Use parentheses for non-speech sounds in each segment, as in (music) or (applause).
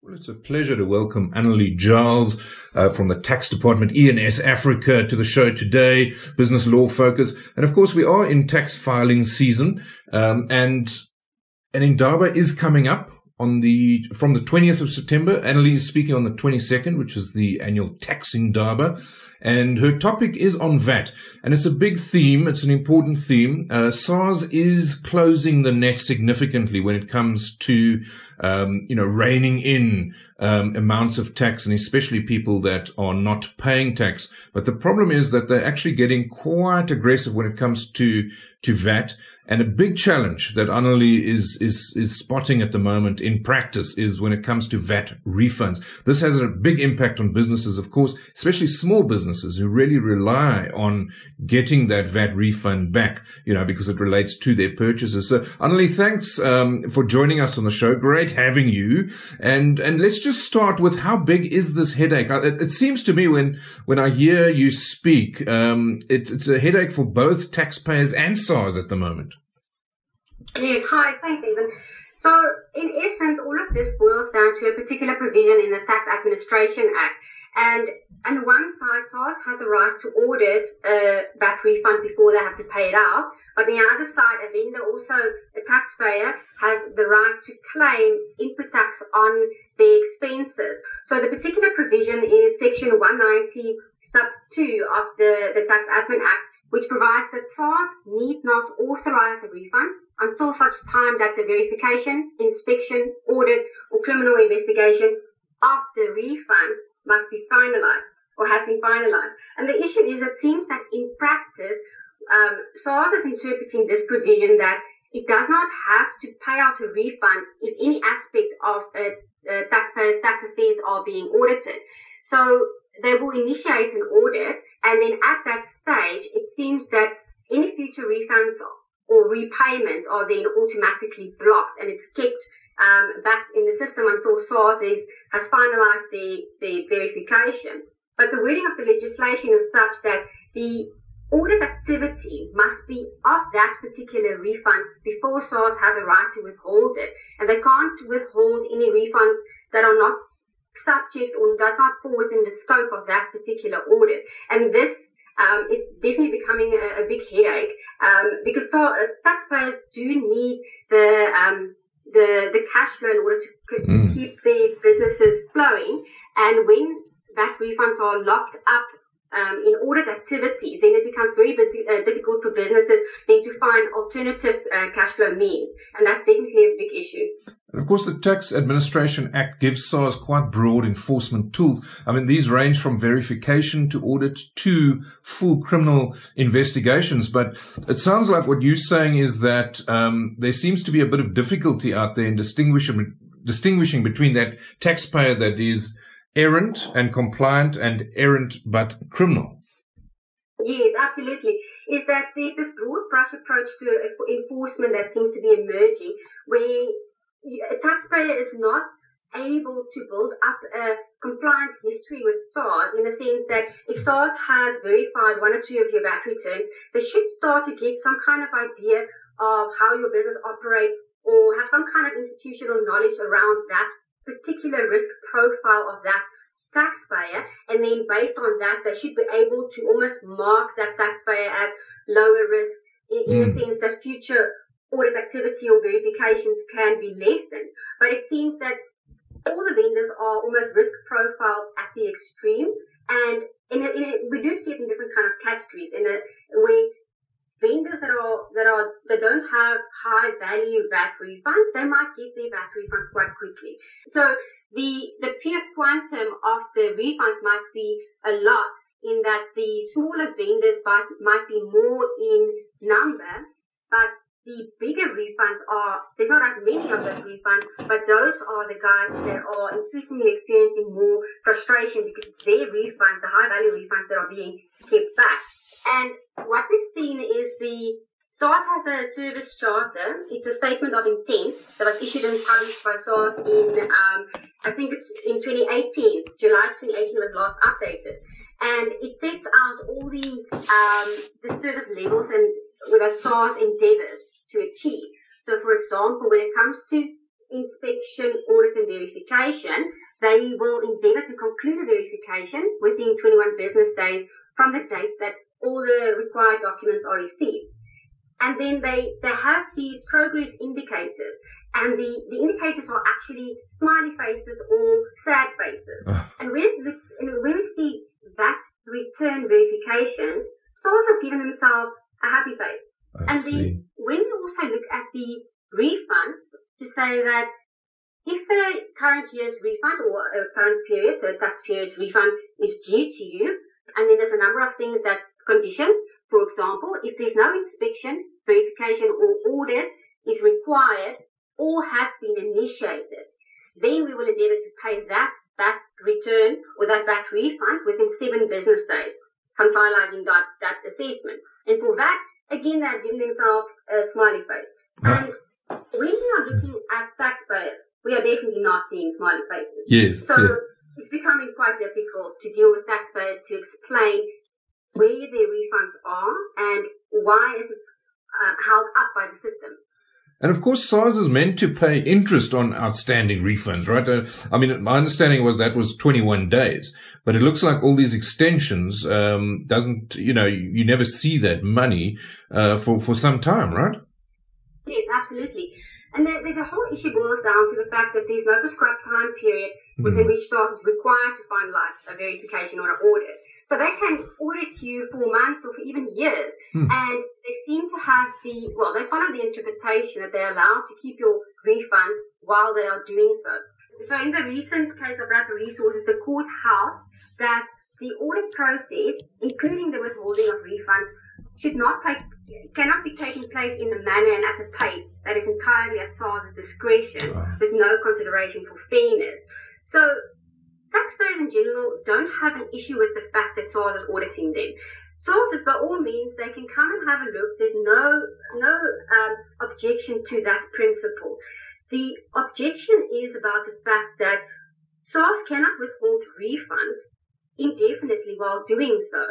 Well, it's a pleasure to welcome Annelie Giles uh, from the Tax Department, ENSafrica, to the show today, Business Law Focus. And of course, we are in tax filing season, um, and an Indaba is coming up on the from the 20th of September. Annalie is speaking on the 22nd, which is the annual tax Indaba and her topic is on VAT. And it's a big theme. It's an important theme. Uh, SARS is closing the net significantly when it comes to, um, you know, reining in um, amounts of tax, and especially people that are not paying tax. But the problem is that they're actually getting quite aggressive when it comes to to VAT. And a big challenge that Annelie is is is spotting at the moment in practice is when it comes to VAT refunds. This has a big impact on businesses, of course, especially small businesses who really rely on getting that VAT refund back, you know, because it relates to their purchases. So Annelie, thanks um, for joining us on the show. Great having you. And and let's just start with how big is this headache? It, it seems to me when when I hear you speak, um, it's it's a headache for both taxpayers and SARS at the moment. Yes, hi, thanks, Evan. So, in essence, all of this boils down to a particular provision in the Tax Administration Act. And on one side, SARS has a right to audit uh, a VAT refund before they have to pay it out. But the other side, a vendor also, a taxpayer, has the right to claim input tax on their expenses. So the particular provision is section 190 sub 2 of the, the Tax Admin Act, which provides that SARS need not authorize a refund until such time that the verification, inspection, audit, or criminal investigation of the refund must be finalized or has been finalized. And the issue is it seems that in practice, um, SARS is interpreting this provision that it does not have to pay out a refund if any aspect of a, a taxpayer's tax affairs are being audited. So they will initiate an audit and then at that stage it seems that any future refunds or repayments are then automatically blocked and it's kept um, back in the system until SARS is, has finalized the, the verification. But the wording of the legislation is such that the audit activity must be of that particular refund before SARS has a right to withhold it. And they can't withhold any refunds that are not subject or does not fall within the scope of that particular audit. And this um, is definitely becoming a, a big headache um, because uh, taxpayers do need the um, the the cash flow in order to, mm. keep the businesses flowing. And when VAT refunds are locked up um, in audit activities, then it becomes very busy, uh, difficult for businesses then to find alternative uh, cash flow means. And that's definitely is a big issue. Of course, the Tax Administration Act gives SARS quite broad enforcement tools. I mean, these range from verification to audit to full criminal investigations. But it sounds like what you're saying is that um, there seems to be a bit of difficulty out there in distinguishing distinguishing between that taxpayer that is errant and compliant and errant but criminal. Yes, absolutely. Is that there's this broad brush approach to enforcement that seems to be emerging where a taxpayer is not able to build up a compliance history with SARS in the sense that if SARS has verified one or two of your VAT returns, they should start to get some kind of idea of how your business operates or have some kind of institutional knowledge around that particular risk profile of that taxpayer. And then based on that, they should be able to almost mark that taxpayer at lower risk in, in mm. the sense that future audit activity or verifications can be lessened. But it seems that all the vendors are almost risk profile at the extreme. And in a, in a, we do see it in different kind of categories in a, where vendors that are that are that don't have high value VAT refunds, they might get their VAT refunds quite quickly. So the the pure quantum of the refunds might be a lot in that the smaller vendors might, might be more in number, but the bigger refunds are, there's not as many of those refunds, but those are the guys that are increasingly experiencing more frustration because their refunds, the high value refunds that are being kept back. And what we've seen is the SARS has a service charter. It's a statement of intent that was issued and published by SARS in, um, I think it's in 2018. July 2018 was last updated. And it sets out all the, um, the service levels and that SARS endeavors to achieve. So for example, when it comes to inspection, audit and verification, they will endeavour to conclude the verification within 21 business days from the date that all the required documents are received. And then they, they have these progress indicators and the, the indicators are actually smiley faces or sad faces. and when, it, when we see that return verification, SARS has given themselves a happy face. I and see. then when you also look at the refunds to say that if a current year's refund or a current period, so a tax period's refund is due to you, and then there's a number of things that conditions, for example, if there's no inspection, verification or audit is required or has been initiated, then we will endeavour to pay that back return or that back refund within seven business days from finalising that, that assessment. And for that, again, they've given themselves a smiley face. (laughs) And when we are looking at taxpayers, we are definitely not seeing smiley faces. Yes. So yes. it's becoming quite difficult to deal with taxpayers to explain where their refunds are and why is it uh, held up by the system. And of course, SARS is meant to pay interest on outstanding refunds, right? Uh, I mean, my understanding was that was 21 days, but it looks like all these extensions, um, doesn't, you know, you never see that money, uh, for, for some time, right? Yes, absolutely. And the, the, the whole issue boils down to the fact that there's no prescribed time period within Mhm. which SARS is required to finalise a verification or an audit. So they can audit you for months or for even years. Hmm. And they seem to have the, well, they follow the interpretation that they're allowed to keep your refunds while they are doing so. So in the recent case of Rapid Resources, the court held that the audit process, including the withholding of refunds, should not take, cannot be taking place in a manner and at a pace that is entirely at SARS' discretion with no consideration for fairness. So taxpayers in general don't have an issue with the fact that SARS is auditing them. SARS is by all means, they can come and have a look. There's no, no um, objection to that principle. The objection is about the fact that SARS cannot withhold refunds indefinitely while doing so,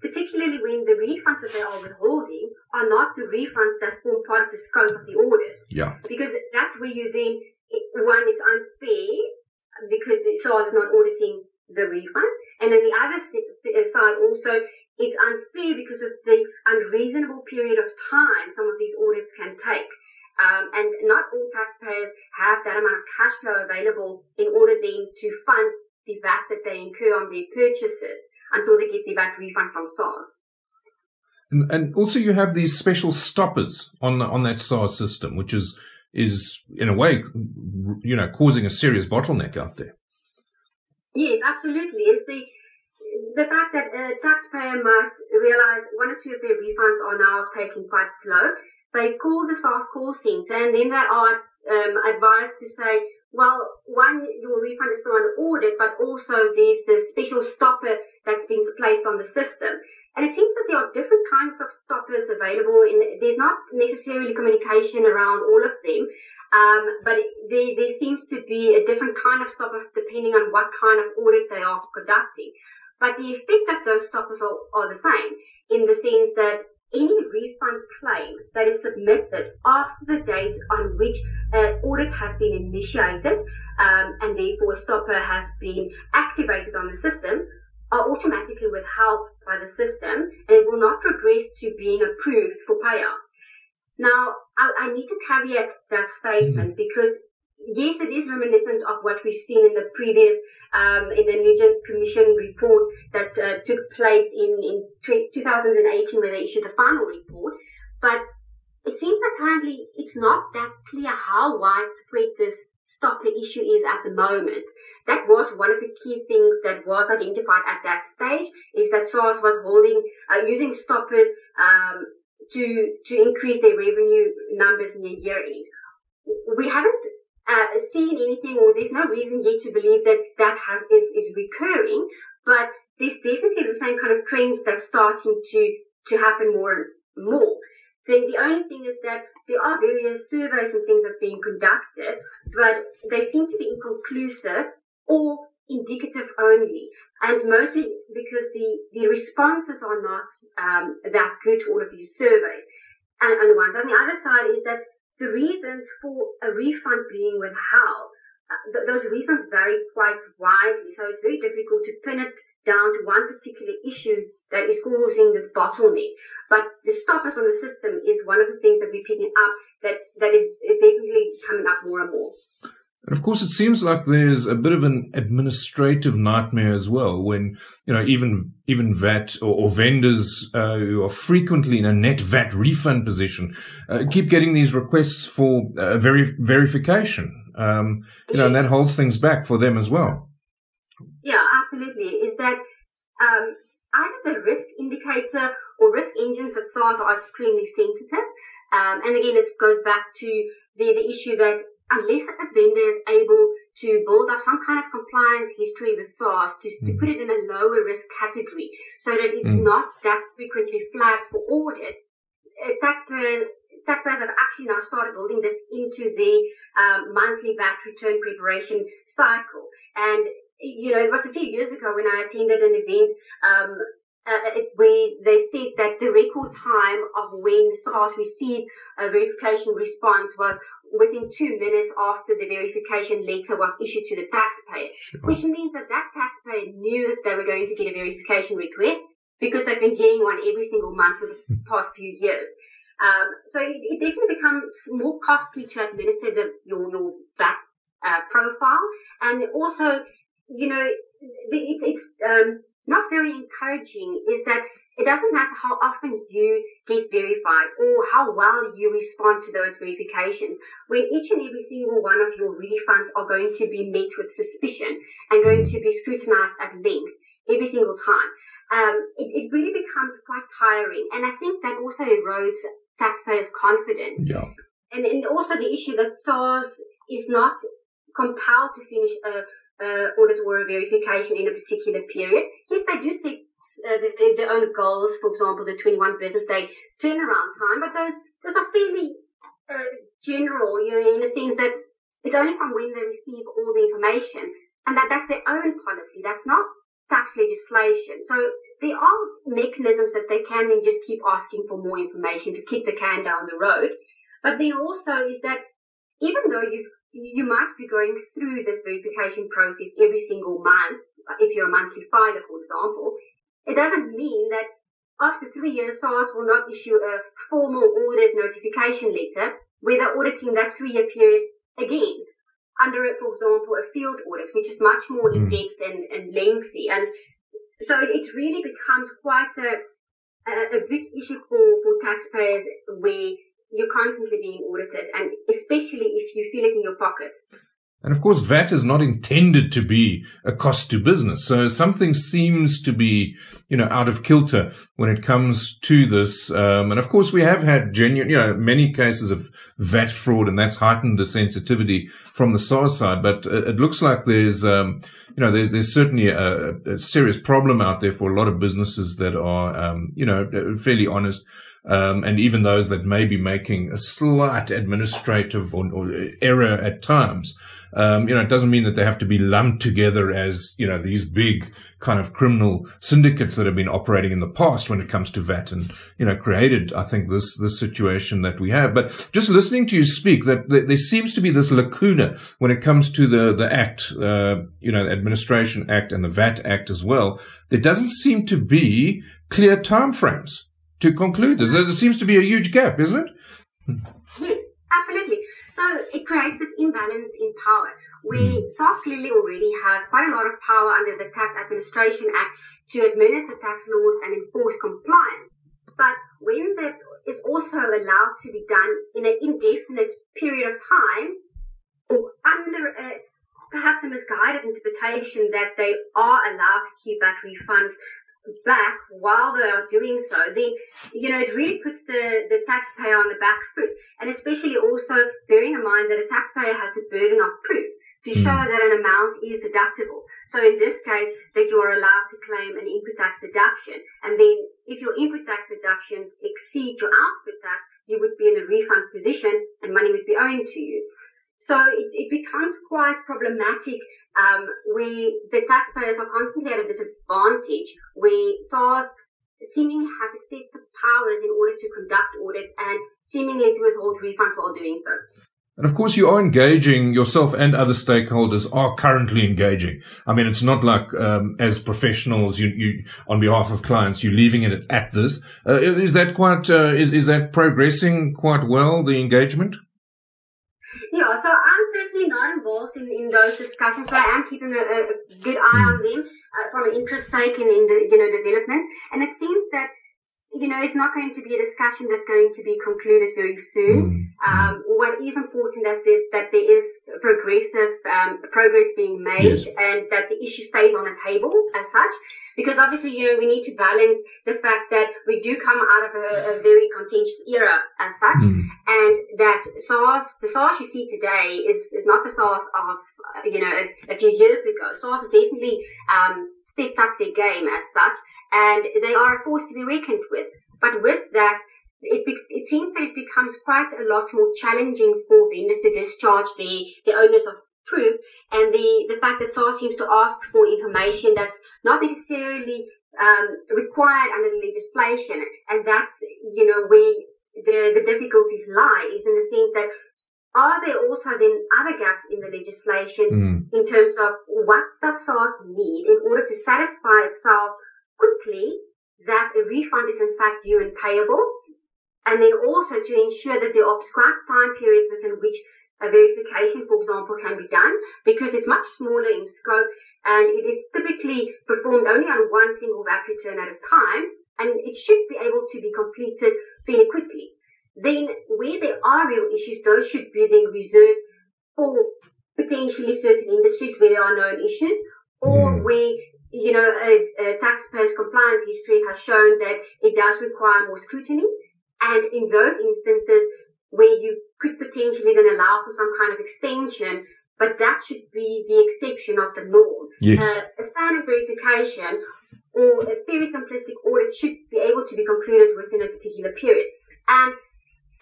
particularly when the refunds that they are withholding are not the refunds that form part of the scope of the audit Yeah. because that's where you then one it's unfair because SARS is not auditing the refund, and then the other side also it's unfair because of the unreasonable period of time some of these audits can take. Um, and not all taxpayers have that amount of cash flow available in order then to fund the VAT that they incur on their purchases until they get the VAT refund from SARS. And, and also you have these special stoppers on, on that SARS system, which is, is in a way, you know, causing a serious bottleneck out there. Yes, absolutely. It's the the fact that a taxpayer might realize one or two of their refunds are now taking quite slow. They call the SARS call center and then they are um, advised to say, well, one, your refund is still on audit, but also there's this special stopper that's been placed on the system. And it seems that there are different kinds of stoppers available. In, there's not necessarily communication around all of them, um, but there, there seems to be a different kind of stopper depending on what kind of audit they are conducting. But the effect of those stoppers are, are the same in the sense that any refund claim that is submitted after the date on which an audit has been initiated um, and therefore a stopper has been activated on the system are automatically withheld by the system and it will not progress to being approved for payout. Now, I, I need to caveat that statement because yes, it is reminiscent of what we've seen in the previous, um, in the Nugent Commission report that uh, took place in, in 2018 where they issued the final report. But it seems that currently it's not that clear how widespread this stopper issue is at the moment. That was one of the key things that was identified at that stage is that SARS was holding, uh, using stoppers, um, to, to increase their revenue numbers near year end. We haven't uh, seen anything or there's no reason yet to believe that that has, is, is recurring, but there's definitely the same kind of trends that's starting to, to happen more and more. The only thing is that there are various surveys and things that's being conducted, but they seem to be inconclusive or indicative only, and mostly because the, the responses are not um, that good to all of these surveys. And on the on the other side is that the reasons for a refund being withheld, uh, th- those reasons vary quite widely. So it's very difficult to pin it down to one particular issue that is causing this bottleneck. But the stoppers on the system is one of the things that we're picking up that, that is, is definitely coming up more and more. And of course, it seems like there's a bit of an administrative nightmare as well when, you know, even, even VAT or, or vendors uh, who are frequently in a net VAT refund position uh, keep getting these requests for uh, veri- verification. Um, you know, and that holds things back for them as well. Yeah, absolutely. Is that um, either the risk indicator or risk engines that SARS are extremely sensitive. Um, and again, this goes back to the, the issue that unless a vendor is able to build up some kind of compliance history with SARS to, mm. to put it in a lower risk category so that it's mm. not that frequently flagged for audit, uh, taxpayers, taxpayers have actually now started building this into the um, monthly VAT return preparation cycle. And, you know, it was a few years ago when I attended an event um, uh, where they said that the record time of when the SARS received a verification response was within two minutes after the verification letter was issued to the taxpayer, sure. which means that that taxpayer knew that they were going to get a verification request because they've been getting one every single month for the (laughs) past few years. Um, so it, it, definitely becomes more costly to administer the, your, your VAT uh, profile, and also, you know, it, it's um, not very encouraging. Is that it doesn't matter how often you get verified or how well you respond to those verifications. When each and every single one of your refunds are going to be met with suspicion and going to be scrutinized at length every single time, um, it, it, really becomes quite tiring. And I think that also erodes taxpayers' confidence. Yeah. And, and also the issue that SARS is not compelled to finish a, a audit or verification in a particular period. Yes, they do set uh, their, own goals, for example, the 21 business day turnaround time, but those, those are fairly uh, general, you know, in the sense that it's only from when they receive all the information and that that's their own policy. That's not tax legislation. So there are mechanisms that they can then just keep asking for more information to keep the can down the road. But then also is that even though you you might be going through this verification process every single month, if you're a monthly filer, for example, it doesn't mean that after three years, SARS will not issue a formal audit notification letter where they're auditing that three-year period again under, for example, a field audit, which is much more hmm. in-depth and, and lengthy. And so it really becomes quite a, a, a big issue for, for taxpayers where you're constantly being audited, and especially if you feel it in your pocket. And of course, VAT is not intended to be a cost to business. So something seems to be, you know, out of kilter when it comes to this. Um, and of course, we have had genuine, you know, many cases of VAT fraud and that's heightened the sensitivity from the SARS side. But it looks like there's, um, you know, there's, there's certainly a, a, serious problem out there for a lot of businesses that are, um, you know, fairly honest um, and even those that may be making a slight administrative or, or error at times. Um, you know, it doesn't mean that they have to be lumped together as, you know, these big kind of criminal syndicates that have been operating in the past when it comes to VAT and, you know, created, I think, this, this situation that we have. But just listening to you speak, that, that there seems to be this lacuna when it comes to the, the act, uh, you know, Administration Act and the VAT Act as well. There doesn't seem to be clear timeframes to conclude this. There seems to be a huge gap, isn't it? Yes, (laughs) absolutely. So it creates this imbalance in power. We mm. SARS clearly already has quite a lot of power under the Tax Administration Act to administer tax laws and enforce compliance. But when that is also allowed to be done in an indefinite period of time, or under a, perhaps a misguided interpretation that they are allowed to keep back refunds back while they are doing so, then, you know, it really puts the, the taxpayer on the back foot. And especially also bearing in mind that a taxpayer has the burden of proof to mm. show that an amount is deductible. So in this case, that you are allowed to claim an input tax deduction. And then if your input tax deductions exceed your output tax, you would be in a refund position and money would be owing to you. So it, it becomes quite problematic um, where the taxpayers are constantly at a disadvantage, where SARS seemingly has excessive powers in order to conduct audits and seemingly to withhold refunds while doing so. And of course, you are engaging yourself and other stakeholders are currently engaging. I mean, it's not like um, as professionals, you, you on behalf of clients, you're leaving it at, this. Uh, is that quite uh, is is that progressing quite well? The engagement. Yeah, so I'm personally not involved in, in those discussions, but I am keeping a, a good eye on them uh, from an interest sake in, in the you know development. And it seems that you know, it's not going to be a discussion that's going to be concluded very soon. Mm. Um, what is important is that, that there is progressive um, progress being made yes. and that the issue stays on the table as such. Because obviously, you know, we need to balance the fact that we do come out of a, a very contentious era as such, mm. and that SARS, the SARS you see today is, is not the SARS of, you know, a, a few years ago. SARS has definitely um, stepped up their game as such and they are a force to be reckoned with. But with that, it, be- it seems that it becomes quite a lot more challenging for vendors to discharge the, the onus of proof and the, the fact that SARS seems to ask for information that's not necessarily um, required under the legislation. And that's, you know, where the, the difficulties lie is in the sense that are there also then other gaps in the legislation mm. in terms of what does SARS need in order to satisfy itself quickly that a refund is in fact due and payable, and then also to ensure that there are prescribed time periods within which a verification, for example, can be done, because it's much smaller in scope and it is typically performed only on one single VAT return at a time, and it should be able to be completed fairly quickly. Then, where there are real issues, those should be then reserved for potentially certain industries where there are known issues, or mm. where you know, a, a taxpayer's compliance history has shown that it does require more scrutiny. And in those instances where you could potentially then allow for some kind of extension, but that should be the exception of the norm. Yes. Uh, a standard verification or a very simplistic audit should be able to be concluded within a particular period. And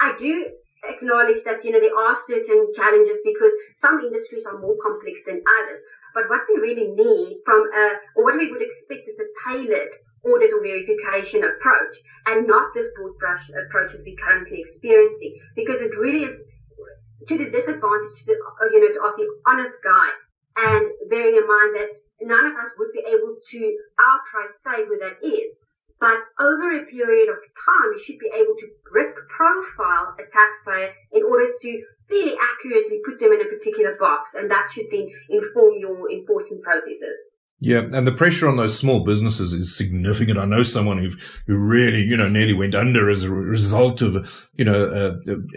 I do acknowledge that, you know, there are certain challenges because some industries are more complex than others. But what we really need from a, or what we would expect is a tailored audit or verification approach and not this broad brush approach that we're currently experiencing because it really is to the disadvantage the, you know, of the honest guy and bearing in mind that none of us would be able to outright say who that is. But over a period of time, you should be able to risk profile a taxpayer in order to fairly accurately put them in a particular box, and that should then inform your enforcement processes. Yeah, and the pressure on those small businesses is significant. I know someone who who really, you know, nearly went under as a result of, you know,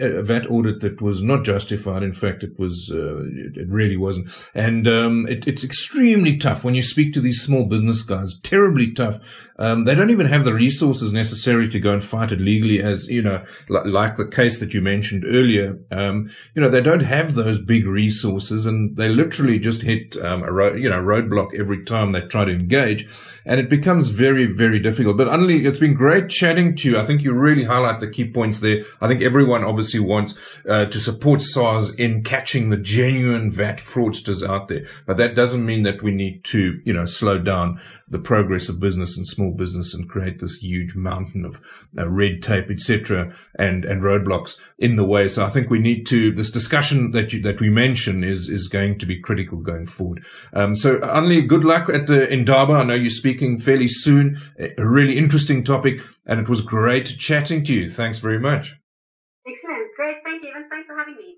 a, a VAT audit that was not justified. In fact, it was, uh, it, it, really wasn't. And um, it, it's extremely tough when you speak to these small business guys. Terribly tough. Um, they don't even have the resources necessary to go and fight it legally, as you know, like, like the case that you mentioned earlier. Um, you know, they don't have those big resources, and they literally just hit um, a you know, roadblock every time they try to engage. And it becomes very, very difficult. But Annelie, it's been great chatting to you. I think you really highlight the key points there. I think everyone obviously wants uh, to support SARS in catching the genuine VAT fraudsters out there. But that doesn't mean that we need to, you know, slow down the progress of business and small business and create this huge mountain of uh, red tape, etc., and and roadblocks in the way. So I think we need to this discussion that you that we mention is is going to be critical going forward. Um, so Annelie, good luck at the Indaba. I know you're speaking fairly soon. A really interesting topic, and it was great chatting to you. Thanks very much. Excellent. Great. Thank you. And thanks for having me.